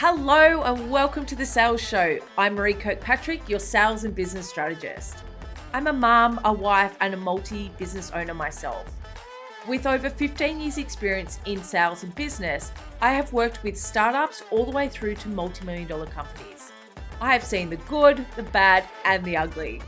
Hello and welcome to the Sales Show. I'm Maree Kirkpatrick, your sales and business strategist. I'm a mom, a wife, and a multi business owner myself. With over 15 years' experience in sales and business, I have worked with startups all the way through to multi million dollar companies. I have seen the good, the bad, and the ugly.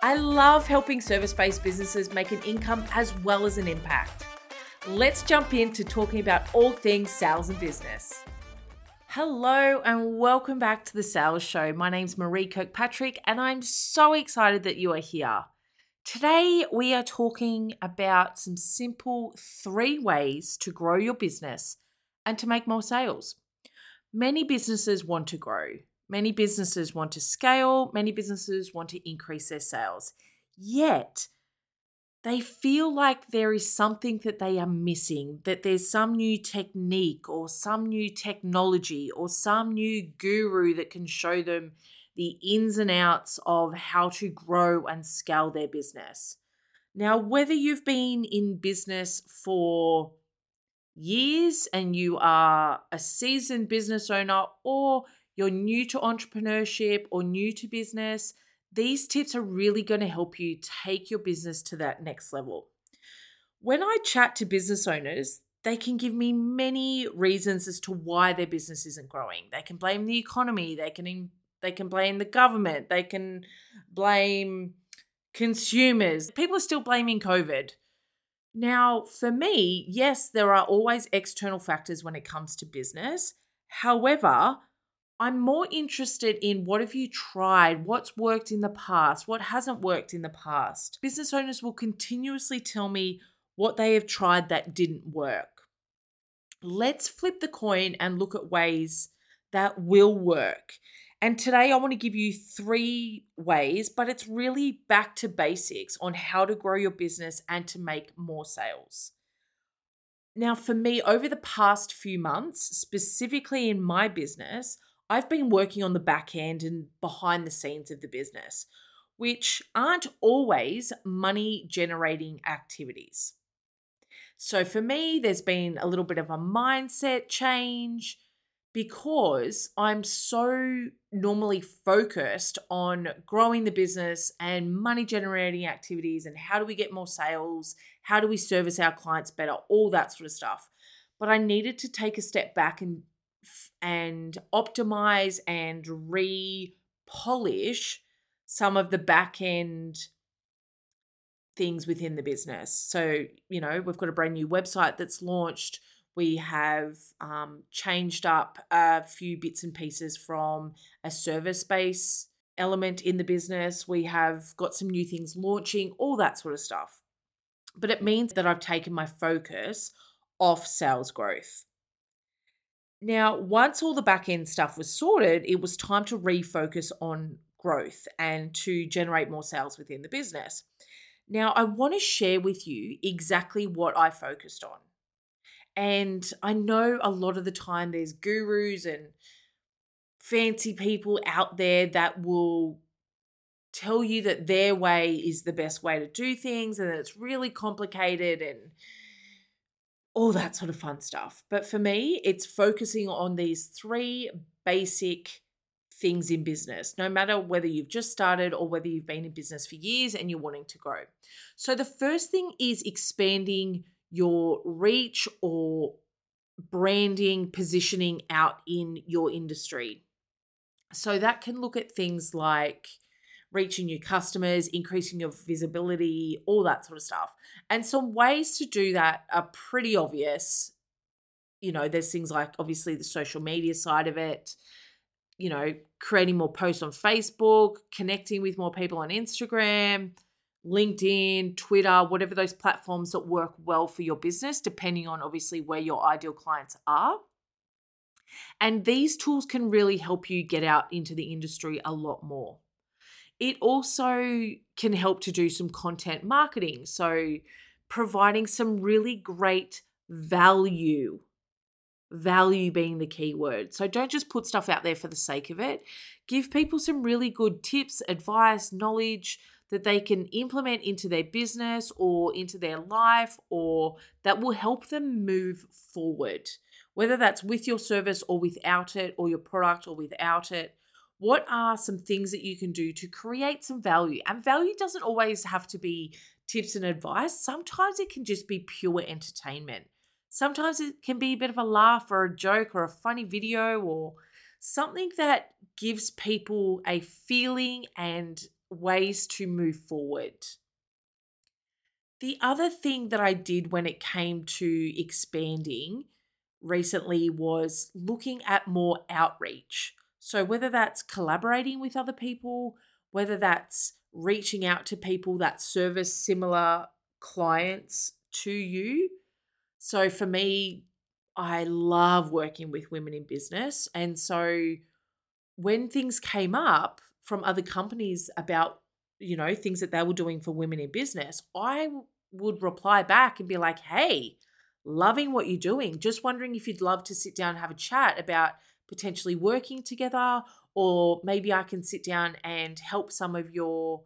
I love helping service based businesses make an income as well as an impact. Let's jump into talking about all things sales and business. Hello and welcome back to the Sales Show. My name's Maree Kirkpatrick and I'm so excited that you are here. Today, we are talking about some simple three ways to grow your business and to make more sales. Many businesses want to grow, many businesses want to scale, many businesses want to increase their sales. Yet, they feel like there is something that they are missing, that there's some new technique or some new technology or some new guru that can show them the ins and outs of how to grow and scale their business. Now, whether you've been in business for years and you are a seasoned business owner or you're new to entrepreneurship or new to business, these tips are really going to help you take your business to that next level. When I chat to business owners, they can give me many reasons as to why their business isn't growing. They can blame the economy, they can they can blame the government, they can blame consumers. People are still blaming COVID. Now, for me, yes, there are always external factors when it comes to business. However, I'm more interested in what have you tried, what's worked in the past, what hasn't worked in the past. Business owners will continuously tell me what they have tried that didn't work. Let's flip the coin and look at ways that will work. And today I want to give you three ways, but it's really back to basics on how to grow your business and to make more sales. Now, for me, over the past few months, specifically in my business, I've been working on the back end and behind the scenes of the business, which aren't always money generating activities. So for me, there's been a little bit of a mindset change because I'm so normally focused on growing the business and money generating activities and how do we get more sales, how do we service our clients better, all that sort of stuff. But I needed to take a step back and and optimize and re-polish some of the back end things within the business. So, you know, we've got a brand new website that's launched. We have um, changed up a few bits and pieces from a service base element in the business. We have got some new things launching, all that sort of stuff. But it means that I've taken my focus off sales growth. Now, once all the back end stuff was sorted, it was time to refocus on growth and to generate more sales within the business. Now, I want to share with you exactly what I focused on. And I know a lot of the time there's gurus and fancy people out there that will tell you that their way is the best way to do things and that it's really complicated and all that sort of fun stuff. But for me, it's focusing on these three basic things in business, no matter whether you've just started or whether you've been in business for years and you're wanting to grow. So, the first thing is expanding your reach or branding, positioning out in your industry. So, that can look at things like reaching new customers, increasing your visibility, all that sort of stuff. And some ways to do that are pretty obvious. You know, there's things like obviously the social media side of it, you know, creating more posts on Facebook, connecting with more people on Instagram, LinkedIn, Twitter, whatever those platforms that work well for your business, depending on obviously where your ideal clients are. And these tools can really help you get out into the industry a lot more. It also can help to do some content marketing. So, providing some really great value. Value being the key word. So, don't just put stuff out there for the sake of it. Give people some really good tips, advice, knowledge that they can implement into their business or into their life or that will help them move forward, whether that's with your service or without it, or your product or without it. What are some things that you can do to create some value? And value doesn't always have to be tips and advice, sometimes it can just be pure entertainment. Sometimes it can be a bit of a laugh or a joke or a funny video or something that gives people a feeling and ways to move forward. The other thing that I did when it came to expanding recently was looking at more outreach. So, whether that's collaborating with other people, whether that's reaching out to people that service similar clients to you. So, for me, I love working with women in business. And so when things came up from other companies about, you know, things that they were doing for women in business, I would reply back and be like, hey, loving what you're doing. Just wondering if you'd love to sit down and have a chat about potentially working together, or maybe I can sit down and help some of your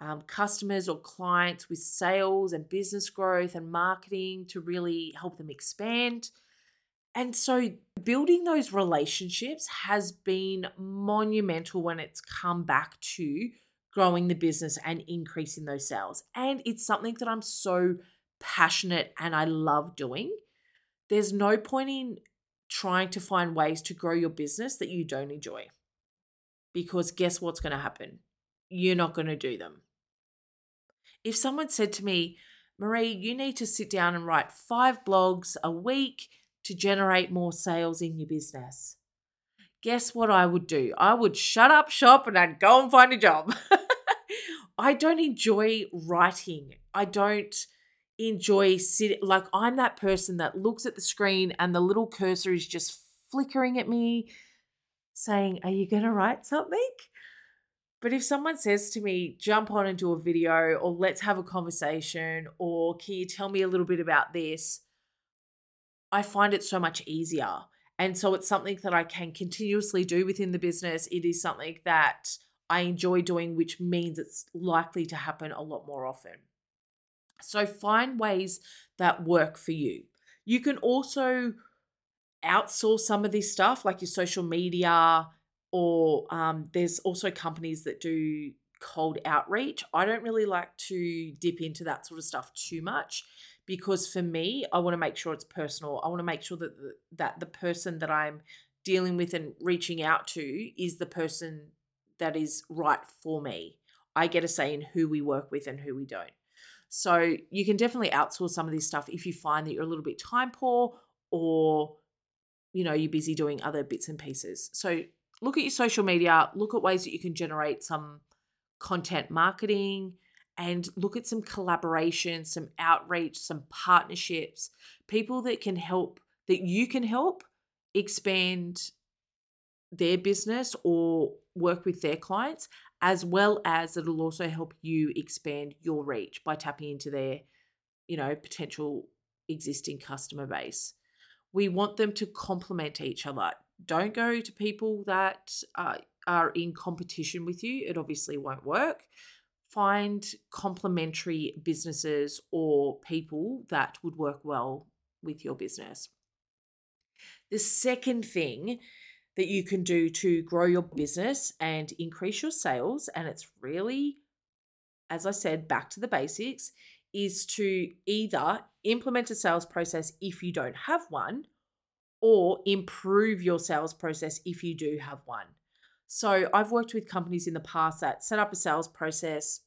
um, customers or clients with sales and business growth and marketing to really help them expand. And so building those relationships has been monumental when it's come back to growing the business and increasing those sales. And it's something that I'm so passionate and I love doing. There's no point in trying to find ways to grow your business that you don't enjoy. Because guess what's going to happen? You're not going to do them. If someone said to me, Maree, you need to sit down and write five blogs a week to generate more sales in your business. Guess what I would do? I would shut up shop and I'd go and find a job. I don't enjoy writing. I don't enjoy sitting like I'm that person that looks at the screen and the little cursor is just flickering at me saying, Are you going to write something? But if someone says to me, jump on and do a video, or let's have a conversation, or can you tell me a little bit about this? I find it so much easier. And so it's something that I can continuously do within the business. It is something that I enjoy doing, which means it's likely to happen a lot more often. So find ways that work for you. You can also outsource some of this stuff, like your social media, or um, there's also companies that do cold outreach. I don't really like to dip into that sort of stuff too much because for me, I want to make sure it's personal. I want to make sure that the, that the person that I'm dealing with and reaching out to is the person that is right for me. I get a say in who we work with and who we don't. So you can definitely outsource some of this stuff if you find that you're a little bit time poor or you know you're busy doing other bits and pieces. So look at your social media, look at ways that you can generate some content marketing, and look at some collaboration, some outreach, some partnerships, people that can help, that you can help expand their business or work with their clients, as well as it'll also help you expand your reach by tapping into their, you know, potential existing customer base. We want them to complement each other. Don't go to people that uh, are in competition with you. It obviously won't work find complementary businesses or people that would work well with your business. The second thing that you can do to grow your business and increase your sales, and it's really, as I said, back to the basics, is to either implement a sales process if you don't have one, or improve your sales process if you do have one. So I've worked with companies in the past that set up a sales process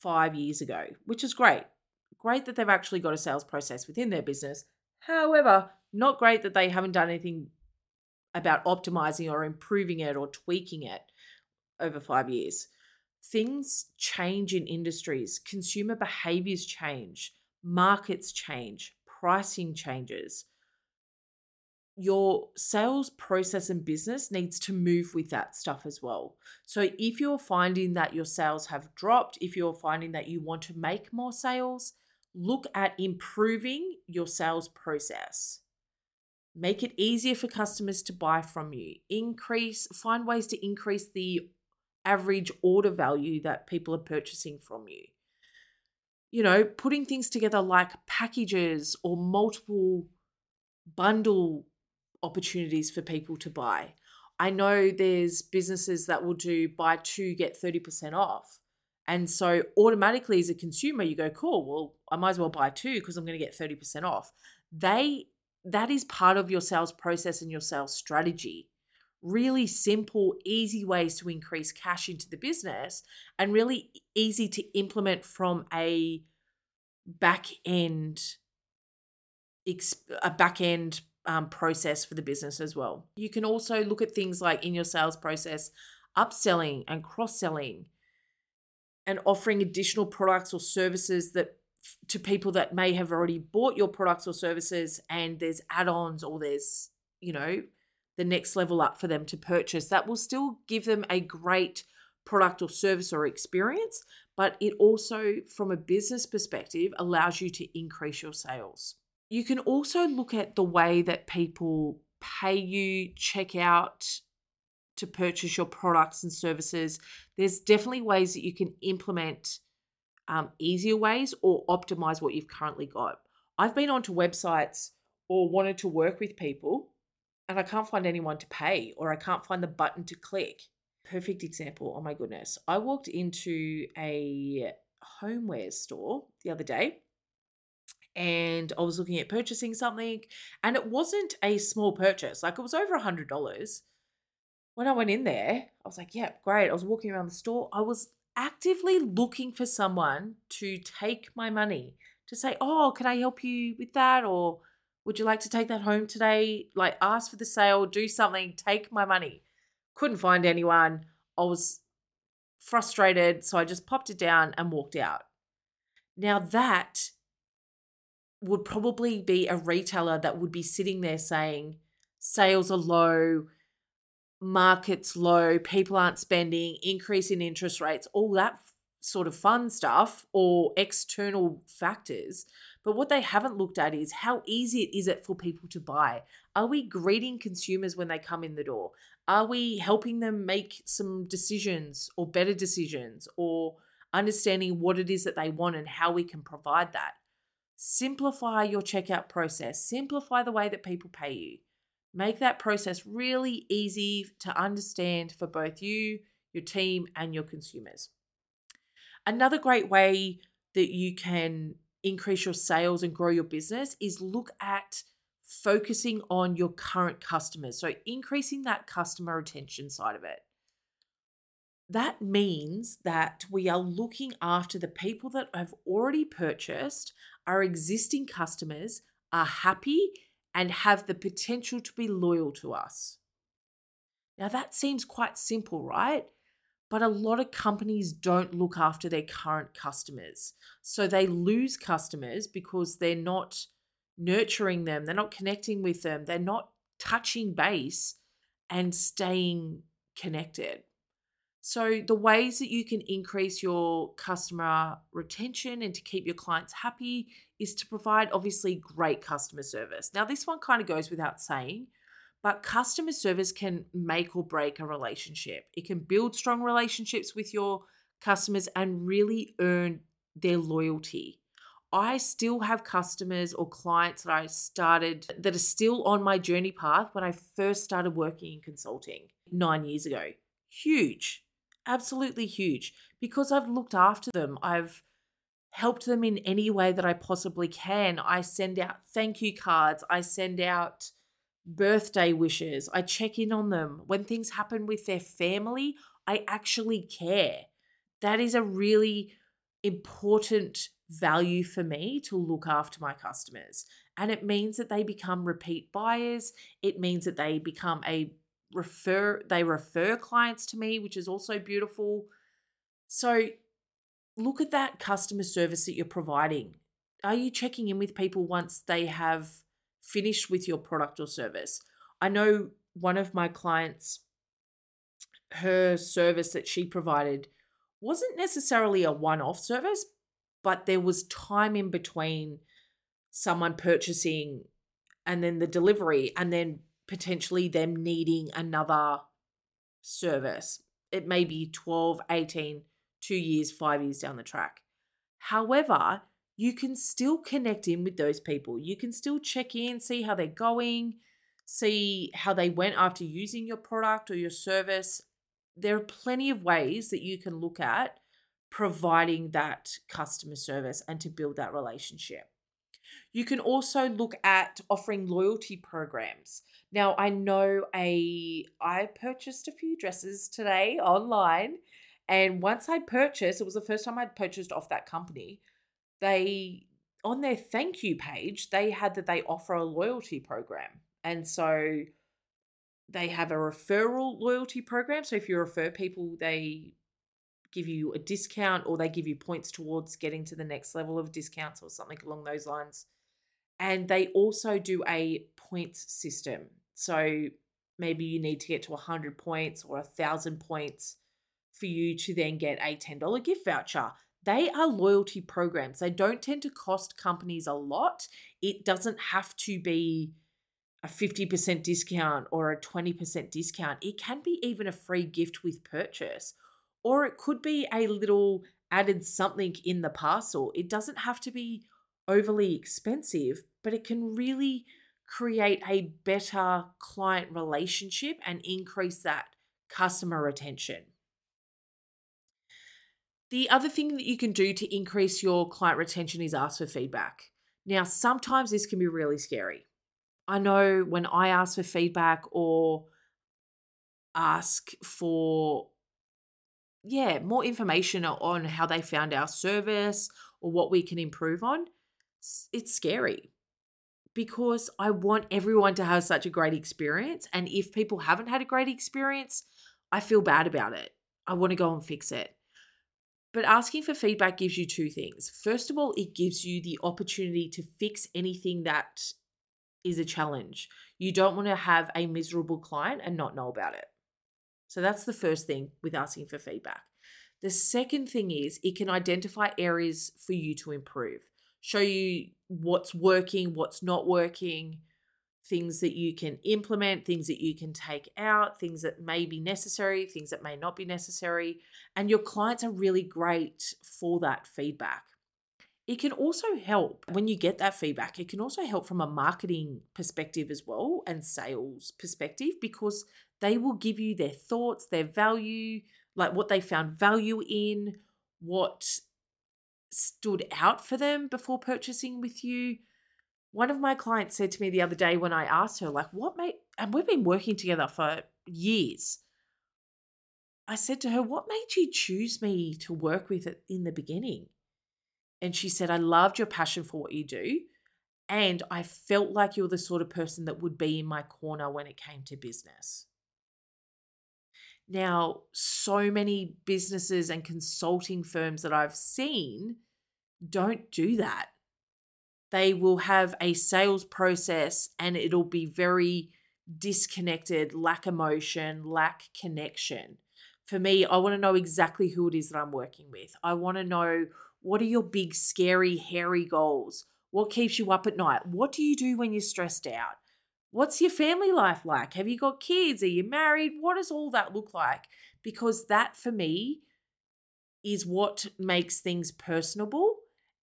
five years ago, which is great. Great that they've actually got a sales process within their business. However, not great that they haven't done anything about optimizing or improving it or tweaking it over five years. Things change in industries, consumer behaviors change, markets change, pricing changes your sales process and business needs to move with that stuff as well. So if you're finding that your sales have dropped, if you're finding that you want to make more sales, look at improving your sales process. Make it easier for customers to buy from you. Increase, find ways to increase the average order value that people are purchasing from you. You know, putting things together like packages or multiple bundle opportunities for people to buy. I know there's businesses that will do buy two, get 30% off. And so automatically as a consumer, you go, cool, well, I might as well buy two because I'm going to get 30% off. They that is part of your sales process and your sales strategy. Really simple, easy ways to increase cash into the business and really easy to implement from a back end a back end um, process for the business as well. You can also look at things like in your sales process, upselling and cross selling, and offering additional products or services that to people that may have already bought your products or services and there's add-ons or there's you know the next level up for them to purchase that will still give them a great product or service or experience but it also from a business perspective allows you to increase your sales you can also look at the way that people pay you, check out to purchase your products and services. There's definitely ways that you can implement um, easier ways or optimize what you've currently got. I've been onto websites or wanted to work with people and I can't find anyone to pay or I can't find the button to click. Perfect example. Oh my goodness. I walked into a homeware store the other day and I was looking at purchasing something, and it wasn't a small purchase. Like it was over a hundred dollars. When I went in there, I was like, "Yeah, great." I was walking around the store. I was actively looking for someone to take my money to say, "Oh, can I help you with that?" or "Would you like to take that home today?" Like ask for the sale, do something, take my money. Couldn't find anyone. I was frustrated, so I just popped it down and walked out. Now that would probably be a retailer that would be sitting there saying sales are low, markets low, people aren't spending, increase in interest rates, all that sort of fun stuff or external factors. But what they haven't looked at is how easy it is it for people to buy. Are we greeting consumers when they come in the door? Are we helping them make some decisions or better decisions or understanding what it is that they want and how we can provide that? Simplify your checkout process, simplify the way that people pay you. Make that process really easy to understand for both you, your team, and your consumers. Another great way that you can increase your sales and grow your business is look at focusing on your current customers. So, increasing that customer retention side of it that means that we are looking after the people that have already purchased, our existing customers are happy and have the potential to be loyal to us. Now, that seems quite simple, right? But a lot of companies don't look after their current customers. So they lose customers because they're not nurturing them, they're not connecting with them, they're not touching base and staying connected. So, the ways that you can increase your customer retention and to keep your clients happy is to provide obviously great customer service. Now, this one kind of goes without saying, but customer service can make or break a relationship. It can build strong relationships with your customers and really earn their loyalty. I still have customers or clients that I started that are still on my journey path when I first started working in consulting nine years ago. Huge absolutely huge because I've looked after them. I've helped them in any way that I possibly can. I send out thank you cards, I send out birthday wishes, I check in on them. When things happen with their family, I actually care. That is a really important value for me to look after my customers. And it means that they become repeat buyers. It means that they become a refer they refer clients to me, which is also beautiful. So look at that customer service that you're providing. Are you checking in with people once they have finished with your product or service? I know one of my clients her service that she provided wasn't necessarily a one-off service, but there was time in between someone purchasing and then the delivery and then potentially them needing another service. it may be 12, 18, two years, five years down the track. However, you can still connect in with those people. You can still check in, see how they're going, see how they went after using your product or your service. There are plenty of ways that you can look at providing that customer service and to build that relationship. You can also look at offering loyalty programs. Now, I know a I purchased a few dresses today online and once I purchased, it was the first time I'd purchased off that company. They on their thank you page, they had that they offer a loyalty program. And so they have a referral loyalty program. So if you refer people, they give you a discount or they give you points towards getting to the next level of discounts or something along those lines. And they also do a points system. So maybe you need to get to 100 points or 1,000 points for you to then get a $10 gift voucher. They are loyalty programs. They don't tend to cost companies a lot. It doesn't have to be a 50% discount or a 20% discount. It can be even a free gift with purchase, or it could be a little added something in the parcel. It doesn't have to be overly expensive, but it can really create a better client relationship and increase that customer retention. The other thing that you can do to increase your client retention is ask for feedback. Now, sometimes this can be really scary. I know when I ask for feedback or ask for yeah, more information on how they found our service or what we can improve on, it's scary because I want everyone to have such a great experience. And if people haven't had a great experience, I feel bad about it. I want to go and fix it. But asking for feedback gives you two things. First of all, it gives you the opportunity to fix anything that is a challenge. You don't want to have a miserable client and not know about it. So that's the first thing with asking for feedback. The second thing is it can identify areas for you to improve, show you what's working, what's not working, things that you can implement, things that you can take out, things that may be necessary, things that may not be necessary. And your clients are really great for that feedback. It can also help when you get that feedback, it can also help from a marketing perspective as well and sales perspective because they will give you their thoughts, their value, like what they found value in, what stood out for them before purchasing with you. One of my clients said to me the other day when I asked her, like, what made, and we've been working together for years. I said to her, what made you choose me to work with it in the beginning? And she said, I loved your passion for what you do. And I felt like you're the sort of person that would be in my corner when it came to business. Now, so many businesses and consulting firms that I've seen don't do that. They will have a sales process and it'll be very disconnected, lack emotion, lack connection. For me, I want to know exactly who it is that I'm working with. I want to know what are your big, scary, hairy goals? What keeps you up at night? What do you do when you're stressed out? What's your family life like? Have you got kids? Are you married? What does all that look like? Because that for me is what makes things personable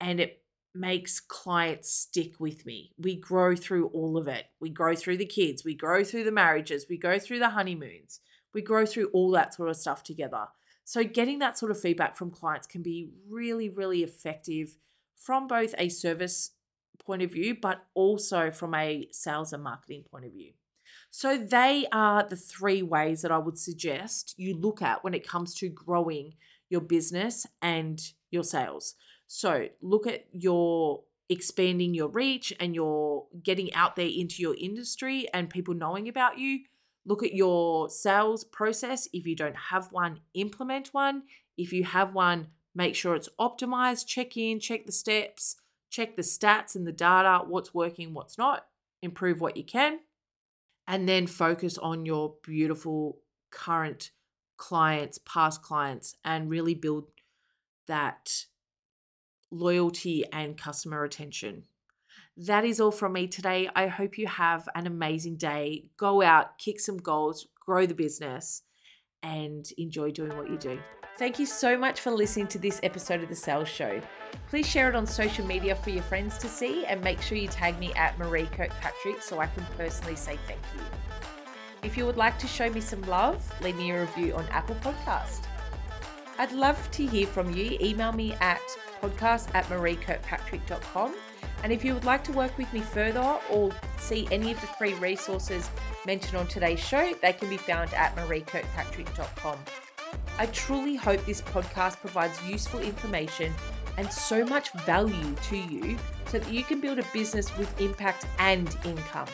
and it makes clients stick with me. We grow through all of it. We grow through the kids, we grow through the marriages, we go through the honeymoons, we grow through all that sort of stuff together. So, getting that sort of feedback from clients can be really, really effective from both a service point of view, but also from a sales and marketing point of view. So, they are the three ways that I would suggest you look at when it comes to growing your business and your sales. So, look at your expanding your reach and you're getting out there into your industry and people knowing about you Look at your sales process. If you don't have one, implement one. If you have one, make sure it's optimized. Check in, check the steps, check the stats and the data, what's working, what's not, improve what you can. And then focus on your beautiful current clients, past clients, and really build that loyalty and customer retention. That is all from me today. I hope you have an amazing day. Go out, kick some goals, grow the business. And enjoy doing what you do. Thank you so much for listening to this episode of The Sales Show. Please share it on social media for your friends to see and make sure you tag me at Maree Kirkpatrick so I can personally say thank you. If you would like to show me some love, leave me a review on Apple Podcast. I'd love to hear from you. Email me at podcast at mareekirkpatrick.com. And if you would like to work with me further or see any of the free resources mentioned on today's show, they can be found at mareekirkpatrick.com. I truly hope this podcast provides useful information and so much value to you so that you can build a business with impact and income.